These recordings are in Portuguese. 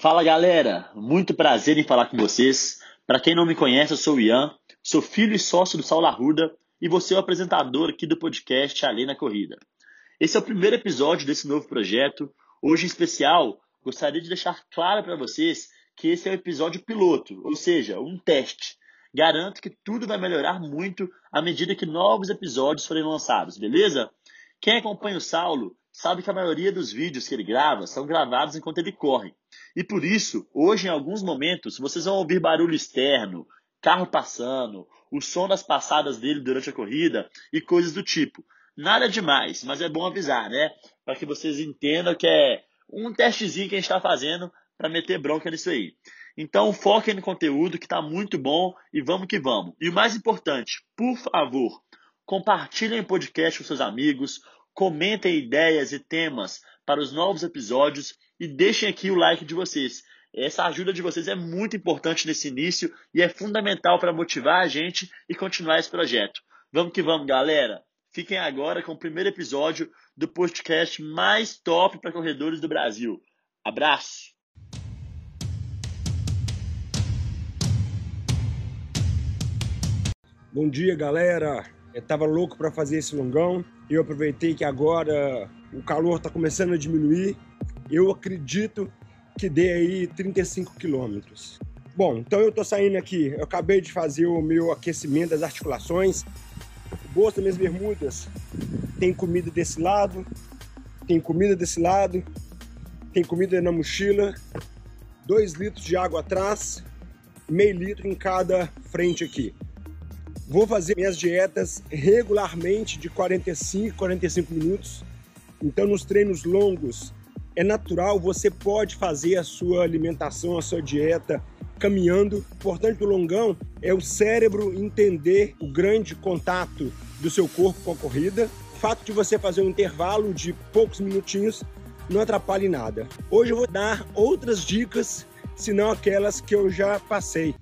Fala galera, muito prazer em falar com vocês. Para quem não me conhece, eu sou o Ian, sou filho e sócio do Saulo Arruda e você é o apresentador aqui do podcast Além na Corrida. Esse é o primeiro episódio desse novo projeto. Hoje, em especial, gostaria de deixar claro para vocês que esse é o episódio piloto, ou seja, um teste. Garanto que tudo vai melhorar muito à medida que novos episódios forem lançados, beleza? Quem acompanha o Saulo sabe que a maioria dos vídeos que ele grava são gravados enquanto ele corre. E por isso, hoje em alguns momentos, vocês vão ouvir barulho externo, carro passando, o som das passadas dele durante a corrida e coisas do tipo. Nada demais, mas é bom avisar, né? Para que vocês entendam que é um testezinho que a gente está fazendo para meter bronca nisso aí. Então foquem no conteúdo que está muito bom e vamos que vamos. E o mais importante, por favor, compartilhem o podcast com seus amigos, comentem ideias e temas para os novos episódios e deixem aqui o like de vocês. Essa ajuda de vocês é muito importante nesse início e é fundamental para motivar a gente e continuar esse projeto. Vamos que vamos, galera! Fiquem agora com o primeiro episódio do podcast mais top para corredores do Brasil. Abraço! Bom dia, galera. Eu tava louco para fazer esse longão eu aproveitei que agora o calor está começando a diminuir. Eu acredito que dê aí 35 quilômetros. Bom, então eu tô saindo aqui. Eu acabei de fazer o meu aquecimento das articulações. O bolso das minhas bermudas tem comida desse lado, tem comida desse lado, tem comida na mochila, dois litros de água atrás, meio litro em cada frente aqui. Vou fazer minhas dietas regularmente de 45, 45 minutos. Então, nos treinos longos, é natural, você pode fazer a sua alimentação, a sua dieta caminhando. O importante do longão é o cérebro entender o grande contato do seu corpo com a corrida. O fato de você fazer um intervalo de poucos minutinhos não atrapalha em nada. Hoje eu vou dar outras dicas, senão aquelas que eu já passei.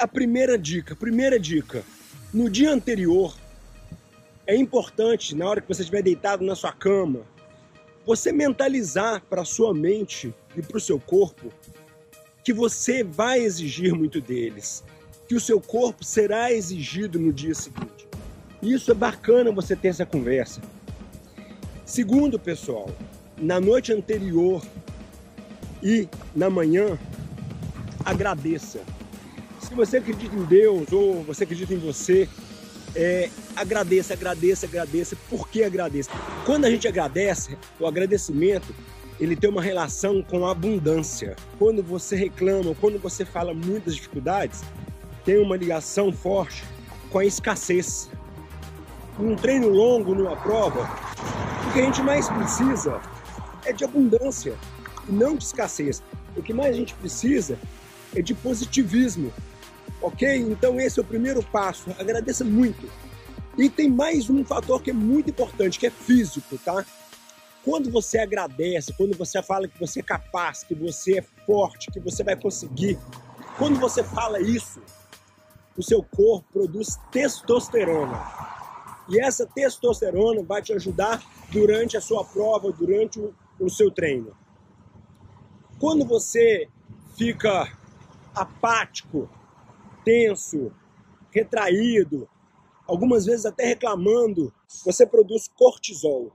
A primeira dica, primeira dica, no dia anterior, é importante, na hora que você estiver deitado na sua cama, você mentalizar para sua mente e para o seu corpo que você vai exigir muito deles, que o seu corpo será exigido no dia seguinte. Isso é bacana você ter essa conversa. Segundo, pessoal, na noite anterior e na manhã, agradeça se você acredita em Deus ou você acredita em você, é, agradeça, agradeça, agradeça. Por que agradeça? Quando a gente agradece, o agradecimento ele tem uma relação com a abundância. Quando você reclama, quando você fala muitas dificuldades, tem uma ligação forte com a escassez. Num treino longo, numa prova, o que a gente mais precisa é de abundância, não de escassez. O que mais a gente precisa é de positivismo, Ok? Então esse é o primeiro passo. Agradeça muito. E tem mais um fator que é muito importante, que é físico, tá? Quando você agradece, quando você fala que você é capaz, que você é forte, que você vai conseguir, quando você fala isso, o seu corpo produz testosterona. E essa testosterona vai te ajudar durante a sua prova, durante o, o seu treino. Quando você fica apático, tenso, retraído, algumas vezes até reclamando, você produz cortisol.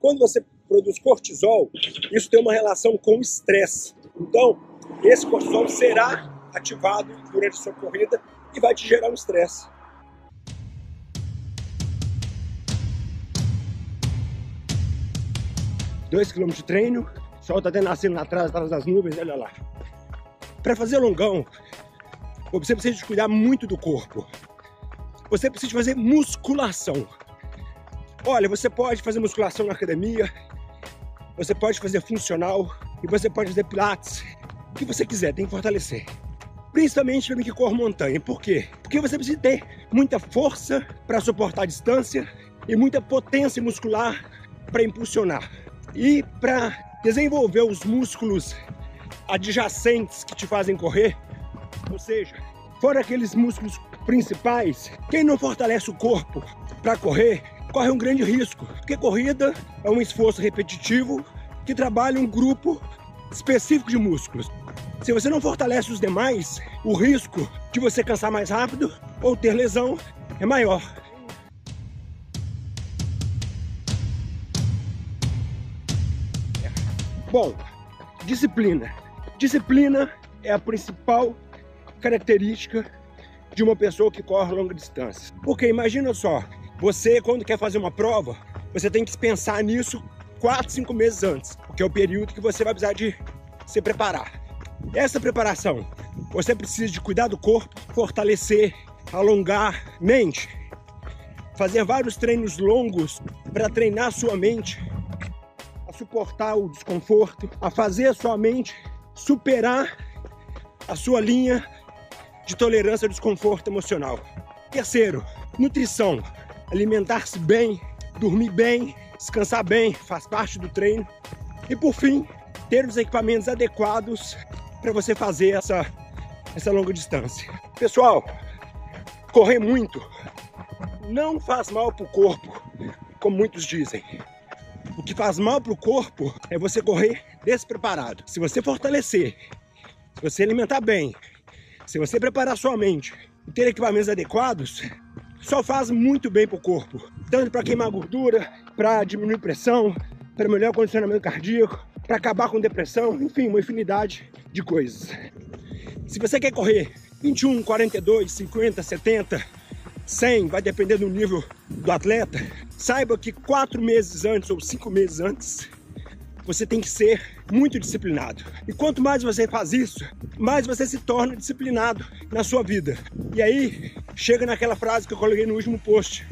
Quando você produz cortisol, isso tem uma relação com estresse. Então, esse cortisol será ativado durante a sua corrida e vai te gerar um estresse. Dois quilômetros de treino, o sol está até nascendo atrás, atrás das nuvens, olha lá. Para fazer longão, você precisa cuidar muito do corpo. Você precisa fazer musculação. Olha, você pode fazer musculação na academia, você pode fazer funcional e você pode fazer pilates. O que você quiser, tem que fortalecer. Principalmente para mim que corre montanha. Por quê? Porque você precisa ter muita força para suportar a distância e muita potência muscular para impulsionar. E para desenvolver os músculos adjacentes que te fazem correr, ou seja, fora aqueles músculos principais, quem não fortalece o corpo para correr corre um grande risco, porque corrida é um esforço repetitivo que trabalha um grupo específico de músculos. Se você não fortalece os demais, o risco de você cansar mais rápido ou ter lesão é maior. Bom, disciplina. Disciplina é a principal característica de uma pessoa que corre longa distância. Porque imagina só, você quando quer fazer uma prova, você tem que pensar nisso 4, 5 meses antes, porque é o período que você vai precisar de se preparar. Essa preparação, você precisa de cuidar do corpo, fortalecer, alongar mente, fazer vários treinos longos para treinar sua mente a suportar o desconforto, a fazer a sua mente superar a sua linha de tolerância ao desconforto emocional. Terceiro, nutrição. Alimentar-se bem, dormir bem, descansar bem, faz parte do treino. E por fim, ter os equipamentos adequados para você fazer essa, essa longa distância. Pessoal, correr muito não faz mal para o corpo, como muitos dizem. O que faz mal para o corpo é você correr despreparado. Se você fortalecer, se você alimentar bem, se você preparar sua mente e ter equipamentos adequados, só faz muito bem para o corpo. Tanto para queimar gordura, para diminuir pressão, para melhorar o condicionamento cardíaco, para acabar com depressão, enfim, uma infinidade de coisas. Se você quer correr 21, 42, 50, 70, 100, vai depender do nível do atleta, saiba que quatro meses antes ou cinco meses antes, você tem que ser muito disciplinado. E quanto mais você faz isso, mais você se torna disciplinado na sua vida. E aí, chega naquela frase que eu coloquei no último post,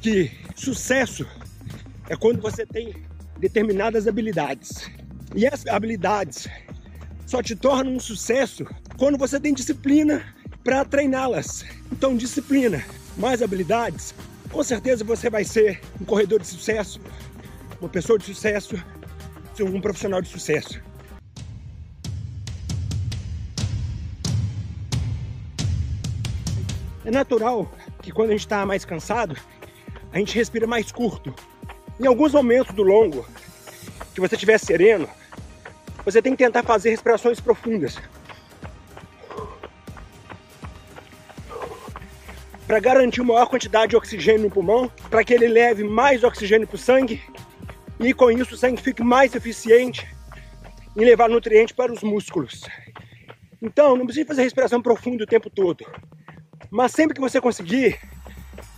que sucesso é quando você tem determinadas habilidades. E essas habilidades só te tornam um sucesso quando você tem disciplina para treiná-las. Então, disciplina mais habilidades, com certeza você vai ser um corredor de sucesso, uma pessoa de sucesso, um profissional de sucesso. É natural que quando a gente está mais cansado, a gente respira mais curto. Em alguns momentos do longo, que você estiver sereno, você tem que tentar fazer respirações profundas. para garantir maior quantidade de oxigênio no pulmão, para que ele leve mais oxigênio para o sangue e com isso o sangue fique mais eficiente em levar nutrientes para os músculos. Então, não precisa fazer respiração profunda o tempo todo, mas sempre que você conseguir,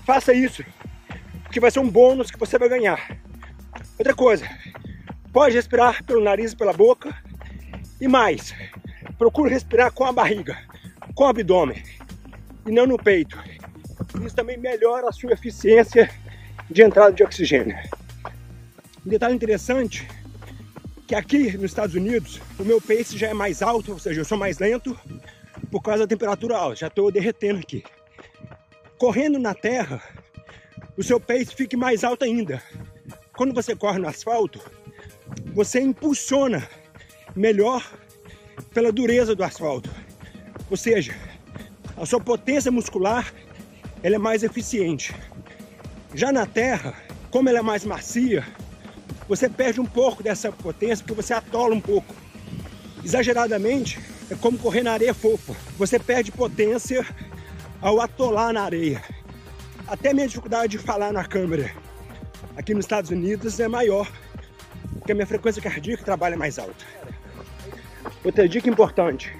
faça isso, porque vai ser um bônus que você vai ganhar. Outra coisa, pode respirar pelo nariz e pela boca e mais, procure respirar com a barriga, com o abdômen e não no peito. Isso também melhora a sua eficiência de entrada de oxigênio. Um detalhe interessante que aqui nos Estados Unidos o meu pace já é mais alto, ou seja, eu sou mais lento por causa da temperatura alta, já estou derretendo aqui. Correndo na terra, o seu pace fica mais alto ainda. Quando você corre no asfalto, você impulsiona melhor pela dureza do asfalto. Ou seja, a sua potência muscular ela é mais eficiente. Já na terra, como ela é mais macia, você perde um pouco dessa potência porque você atola um pouco. Exageradamente, é como correr na areia fofa. Você perde potência ao atolar na areia. Até minha dificuldade de falar na câmera aqui nos Estados Unidos é maior, porque a minha frequência cardíaca trabalha mais alta. Outra dica importante: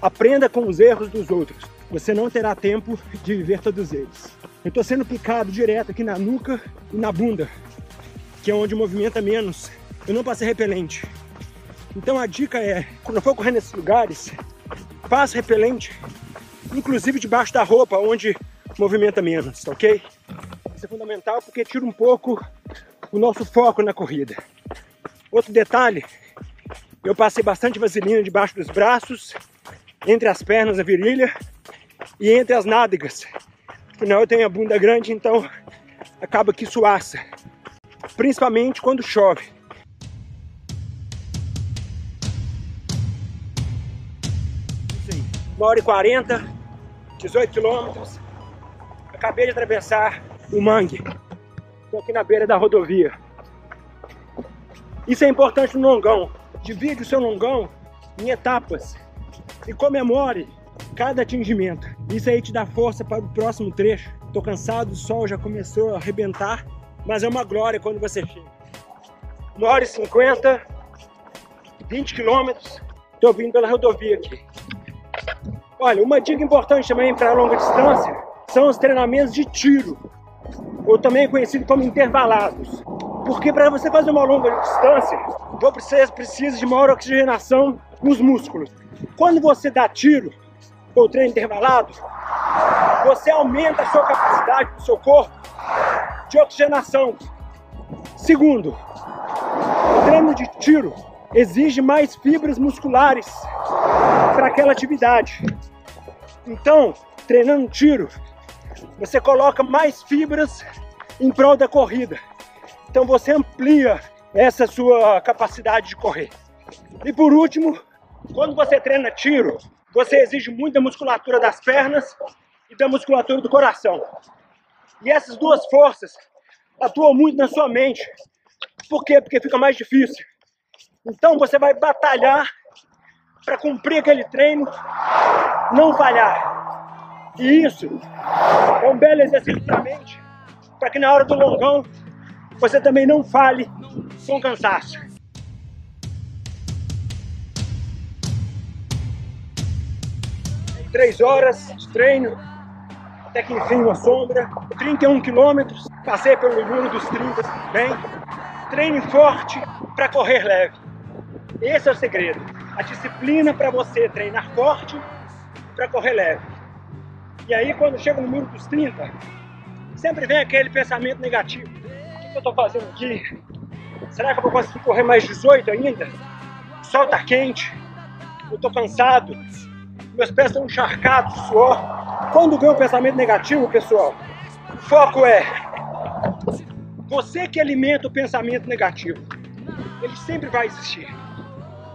aprenda com os erros dos outros você não terá tempo de viver todos eles. Eu estou sendo picado direto aqui na nuca e na bunda, que é onde movimenta menos. Eu não passei repelente. Então a dica é, quando for correr nesses lugares, passe repelente, inclusive debaixo da roupa, onde movimenta menos, ok? Isso é fundamental porque tira um pouco o nosso foco na corrida. Outro detalhe, eu passei bastante vaselina debaixo dos braços, entre as pernas, a virilha, e entre as nádegas. Afinal, eu tenho a bunda grande, então acaba que suaça principalmente quando chove. Uma hora e quarenta, 18 quilômetros. Acabei de atravessar o mangue. Estou aqui na beira da rodovia. Isso é importante no longão. Divide o seu longão em etapas e comemore cada atingimento. Isso aí te dá força para o próximo trecho. Tô cansado, o sol já começou a arrebentar mas é uma glória quando você chega. Uma hora e cinquenta, 20 quilômetros, estou vindo pela rodovia aqui. Olha, uma dica importante também para longa distância são os treinamentos de tiro, ou também conhecido como intervalados. Porque para você fazer uma longa distância, você precisa de maior oxigenação nos músculos. Quando você dá tiro, ou treino intervalado, você aumenta a sua capacidade do seu corpo de oxigenação. Segundo, o treino de tiro exige mais fibras musculares para aquela atividade. Então, treinando tiro, você coloca mais fibras em prol da corrida. Então você amplia essa sua capacidade de correr. E por último, quando você treina tiro, você exige muita musculatura das pernas e da musculatura do coração. E essas duas forças atuam muito na sua mente. Por quê? Porque fica mais difícil. Então você vai batalhar para cumprir aquele treino, não falhar. E isso é um belo exercício para a mente, para que na hora do longão você também não fale com cansaço. Três horas de treino, até que enfim uma sombra, 31 quilômetros, passei pelo muro dos 30 bem, treine forte para correr leve. Esse é o segredo. A disciplina para você treinar forte para correr leve. E aí quando chega no muro dos 30, sempre vem aquele pensamento negativo. O que eu estou fazendo aqui? Será que eu vou conseguir correr mais 18 ainda? O sol está quente, eu estou cansado, meus pés estão encharcados de suor. Quando vem um pensamento negativo, pessoal, o foco é você que alimenta o pensamento negativo. Ele sempre vai existir.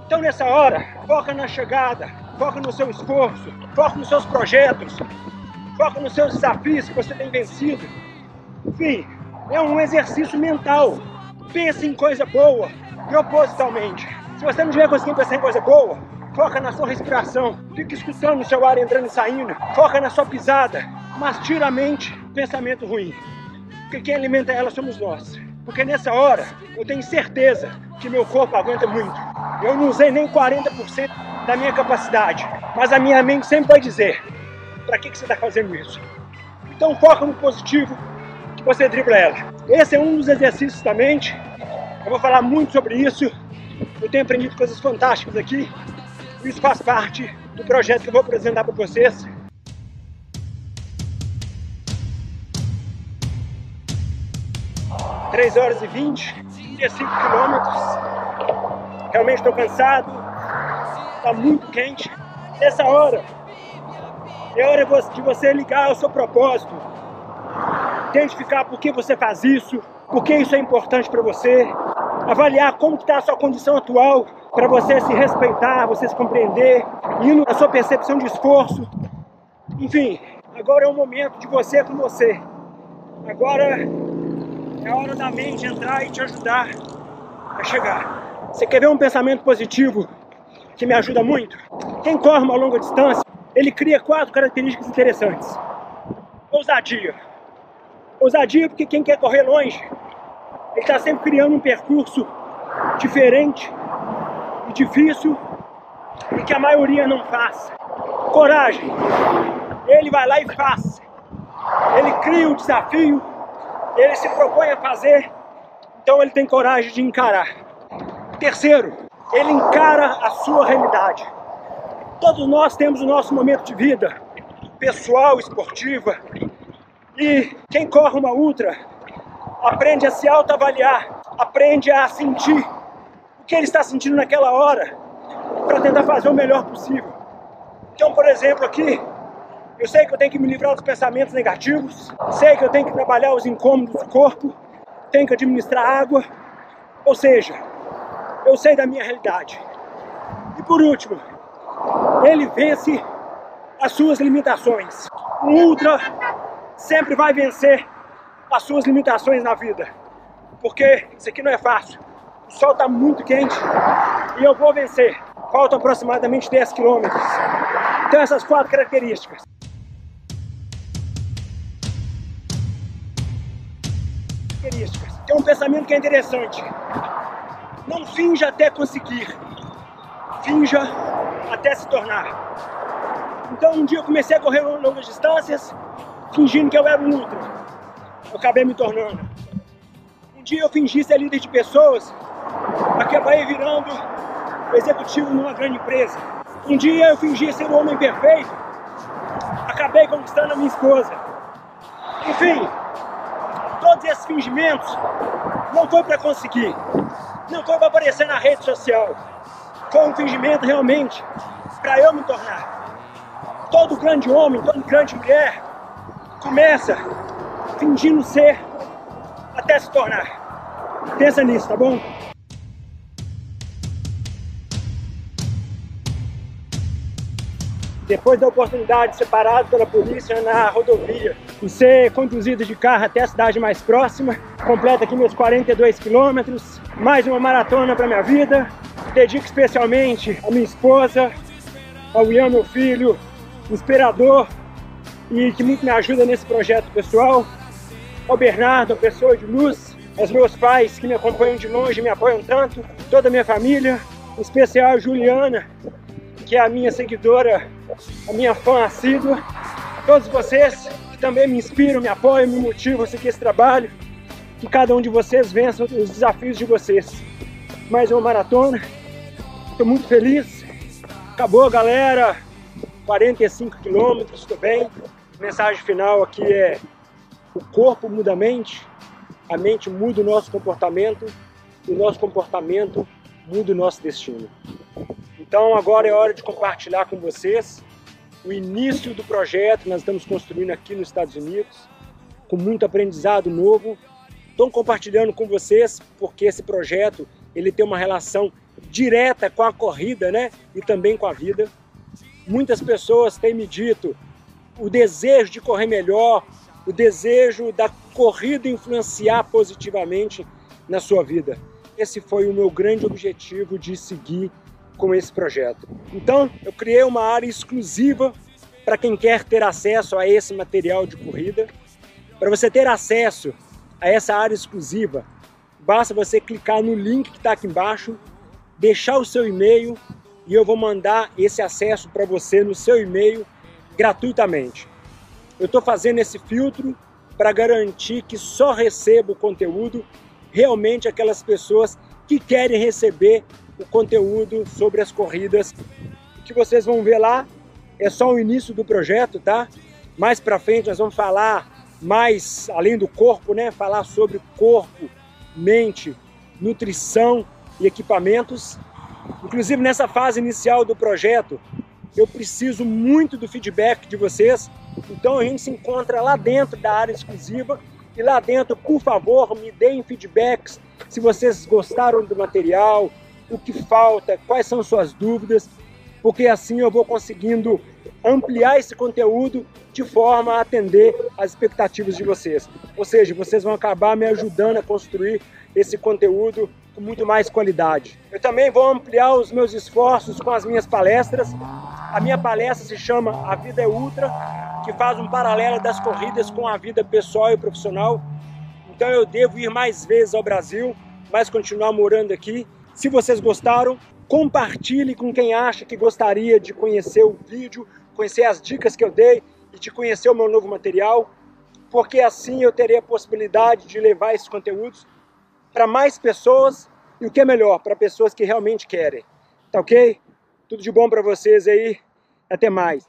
Então nessa hora, foca na chegada, foca no seu esforço, foca nos seus projetos, foca nos seus desafios que você tem vencido. Enfim, é um exercício mental. Pense em coisa boa, propositalmente. Se você não estiver conseguindo pensar em coisa boa, Foca na sua respiração. Fica escutando o seu ar entrando e saindo. Foca na sua pisada. Mas tira a mente pensamento ruim. Porque quem alimenta ela somos nós. Porque nessa hora eu tenho certeza que meu corpo aguenta muito. Eu não usei nem 40% da minha capacidade. Mas a minha mente sempre vai dizer: para que, que você está fazendo isso? Então foca no positivo que você dribla ela. Esse é um dos exercícios da mente. Eu vou falar muito sobre isso. Eu tenho aprendido coisas fantásticas aqui. Isso faz parte do projeto que eu vou apresentar para vocês. Três horas e 20, 35 quilômetros. Realmente estou cansado, está muito quente. Nessa hora, é hora de você ligar ao seu propósito, identificar por que você faz isso, por que isso é importante para você, avaliar como está a sua condição atual para você se respeitar, você se compreender, indo na sua percepção de esforço. Enfim, agora é o momento de você com você. Agora é a hora da mente entrar e te ajudar a chegar. Você quer ver um pensamento positivo que me ajuda muito? Quem corre uma longa distância, ele cria quatro características interessantes. Ousadia. Ousadia porque quem quer correr longe, ele está sempre criando um percurso diferente e difícil e que a maioria não faz. Coragem. Ele vai lá e faz. Ele cria o desafio, ele se propõe a fazer, então ele tem coragem de encarar. Terceiro, ele encara a sua realidade. Todos nós temos o nosso momento de vida, pessoal, esportiva, e quem corre uma ultra aprende a se autoavaliar, aprende a sentir que ele está sentindo naquela hora para tentar fazer o melhor possível. Então, por exemplo, aqui, eu sei que eu tenho que me livrar dos pensamentos negativos, sei que eu tenho que trabalhar os incômodos do corpo, tenho que administrar água, ou seja, eu sei da minha realidade. E por último, ele vence as suas limitações. O ultra sempre vai vencer as suas limitações na vida. Porque isso aqui não é fácil. O sol está muito quente e eu vou vencer. Faltam aproximadamente 10 quilômetros. Então essas quatro características. Características. Tem um pensamento que é interessante. Não finja até conseguir. Finja até se tornar. Então um dia eu comecei a correr longas distâncias, fingindo que eu era um ultra. Eu acabei me tornando. Um dia eu fingi ser líder de pessoas, acabei virando executivo numa grande empresa. Um dia eu fingi ser um homem perfeito, acabei conquistando a minha esposa. Enfim, todos esses fingimentos não foi para conseguir, não foi para aparecer na rede social, foi um fingimento realmente para eu me tornar. Todo grande homem, toda grande mulher começa fingindo ser até se tornar. Pensa nisso, tá bom? Depois da oportunidade de ser parado pela polícia na rodovia e ser conduzido de carro até a cidade mais próxima, completo aqui meus 42 quilômetros, mais uma maratona para minha vida. Dedico especialmente a minha esposa, ao Ian, meu filho, inspirador e que muito me ajuda nesse projeto pessoal, ao Bernardo, pessoa de luz, aos meus pais que me acompanham de longe, me apoiam tanto, toda a minha família, em especial a Juliana, que é a minha seguidora, a minha fã assídua, todos vocês que também me inspiram, me apoiam, me motivam a seguir esse trabalho, que cada um de vocês vença os desafios de vocês. Mais uma maratona, estou muito feliz. Acabou, galera. 45 quilômetros, estou bem. Mensagem final aqui é: o corpo muda a mente, a mente muda o nosso comportamento, e o nosso comportamento muda o nosso destino. Então agora é hora de compartilhar com vocês o início do projeto que nós estamos construindo aqui nos Estados Unidos, com muito aprendizado novo. Estou compartilhando com vocês porque esse projeto ele tem uma relação direta com a corrida, né? E também com a vida. Muitas pessoas têm me dito o desejo de correr melhor, o desejo da corrida influenciar positivamente na sua vida. Esse foi o meu grande objetivo de seguir com esse projeto. Então, eu criei uma área exclusiva para quem quer ter acesso a esse material de corrida. Para você ter acesso a essa área exclusiva, basta você clicar no link que está aqui embaixo, deixar o seu e-mail e eu vou mandar esse acesso para você no seu e-mail gratuitamente. Eu estou fazendo esse filtro para garantir que só recebo o conteúdo realmente aquelas pessoas que querem receber o conteúdo sobre as corridas. O que vocês vão ver lá é só o início do projeto, tá? Mais para frente nós vamos falar mais além do corpo, né? Falar sobre corpo, mente, nutrição e equipamentos. Inclusive nessa fase inicial do projeto, eu preciso muito do feedback de vocês. Então a gente se encontra lá dentro da área exclusiva e lá dentro, por favor, me deem feedbacks se vocês gostaram do material, o que falta, quais são suas dúvidas, porque assim eu vou conseguindo ampliar esse conteúdo de forma a atender as expectativas de vocês. Ou seja, vocês vão acabar me ajudando a construir esse conteúdo com muito mais qualidade. Eu também vou ampliar os meus esforços com as minhas palestras. A minha palestra se chama A Vida é Ultra, que faz um paralelo das corridas com a vida pessoal e profissional. Então eu devo ir mais vezes ao Brasil, mas continuar morando aqui se vocês gostaram, compartilhe com quem acha que gostaria de conhecer o vídeo, conhecer as dicas que eu dei e de conhecer o meu novo material, porque assim eu terei a possibilidade de levar esses conteúdos para mais pessoas e o que é melhor, para pessoas que realmente querem. Tá ok? Tudo de bom para vocês aí. Até mais.